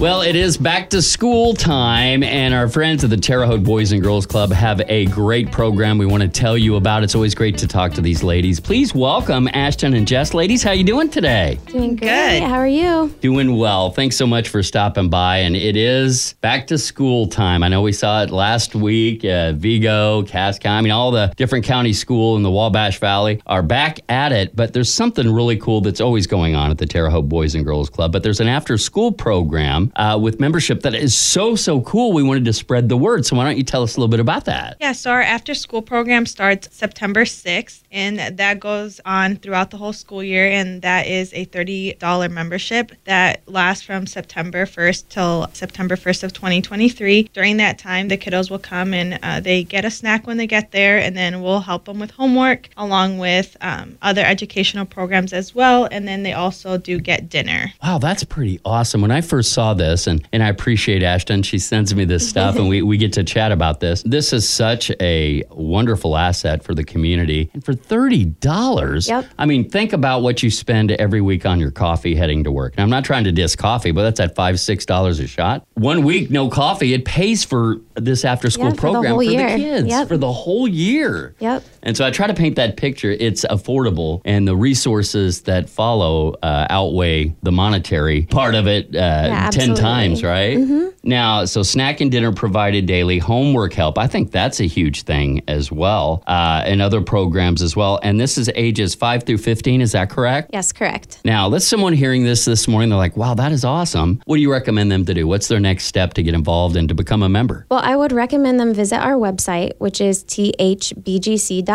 Well, it is back to school time, and our friends at the Terre Haute Boys and Girls Club have a great program we want to tell you about. It's always great to talk to these ladies. Please welcome Ashton and Jess. Ladies, how you doing today? Doing Good. great. How are you? Doing well. Thanks so much for stopping by. And it is back to school time. I know we saw it last week. Uh, Vigo, Cass County, I mean, all the different county school in the Wabash Valley are back at it. But there's something really cool that's always going on at the Terre Haute Boys and Girls Club. But there's an after school program uh, with membership that is so, so cool. We wanted to spread the word. So why don't you tell us a little bit about that? Yeah, so our after school program starts September 6th, and that goes on throughout the whole school year. And that is a $30 membership that lasts from September 1st till September 1st of 2023. During that time, the kiddos will come and uh, they get a snack when they get there, and then we'll help them with homework along with um, other educational programs as well. And then they also do get dinner. Wow, that's pretty awesome. When I first saw this, and, and I appreciate Ashton, she sends me this stuff and we, we get to chat about this. This is such a wonderful asset for the community. And for $30, Yep. I mean, think about what you spend every week on your coffee heading to work. And I'm not trying to diss coffee, but that's at five, $6 a shot. One week, no coffee. It pays for this after school Yeah, for the program for the kids Yep. for the whole year. Yep. And so I try to paint that picture. It's affordable, and the resources that follow uh, outweigh the monetary part of it uh, 10 absolutely. times, right? Now, so snack and dinner provided daily, homework help. I think that's a huge thing as well, uh, and other programs as well. And this is ages 5 through 15, is that correct? Yes, correct. Now, let's someone hearing this this morning, they're like, wow, that is awesome. What do you recommend them to do? What's their next step to get involved and to become a member? Well, I would recommend them visit our website, which is thbgc.org.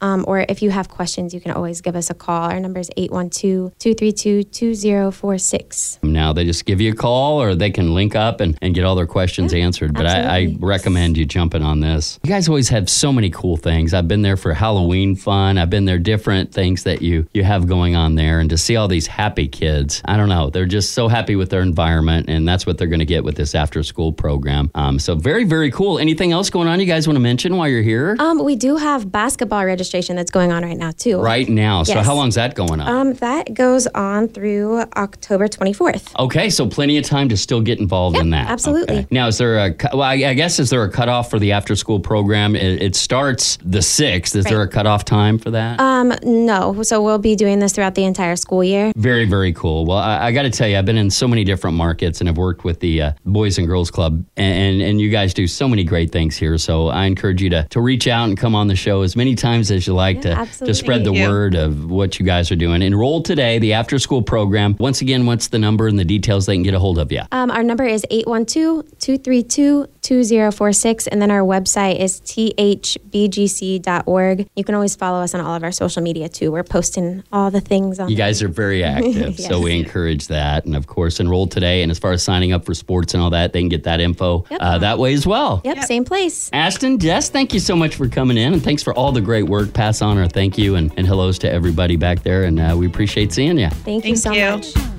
Um, or if you have questions, you can always give us a call. Our number is 812 232 2046. Now they just give you a call or they can link up and, and get all their questions answered. But I, I recommend you jumping on this. You guys always have so many cool things. I've been there for Halloween fun. I've been there different things that you you have going on there. And to see all these happy kids, I don't know. They're just so happy with their environment and that's what they're going to get with this after school program. Um, so very, very cool. Anything else going on you guys want to mention while you're here? Um, we do have basketball registration that's going on right now, too. right now. So Yes. how long's that going on? Um, that goes on through October 24th. Okay, so plenty of time to still get involved in that. absolutely. Okay. Now, is there a well? I I guess is there a cutoff for the after school program? It, it starts the sixth. Is there a cutoff time for that? Um, no. So we'll be doing this throughout the entire school year. very, very cool. Well, I, I got to tell you, I've been in so many different markets and I've worked with the uh, Boys and Girls Club, and, and you guys do so many great things here. So I encourage you to, to reach out and come on the show as many times as you like to, to absolutely. spread the Thank you. word of what you guys are doing. Enroll today, the after school program. Once again, what's the number and the details they can get a hold of you? Um, our number is 812-232-2046, and then our website is thbgc.org. You can always follow us on all of our social media, too. We're posting all the things on You guys are very active, so we encourage that. And of course, enroll today. And as far as signing up for sports and all that, they can get that info Yep. uh, that way as well. Yep, same place. Ashton, Jess, thank you so much for coming in, and thanks for all the great work. Pass on our thank you and, and hellos to everybody back there, and uh, we appreciate seeing you. Thank, you so you. much.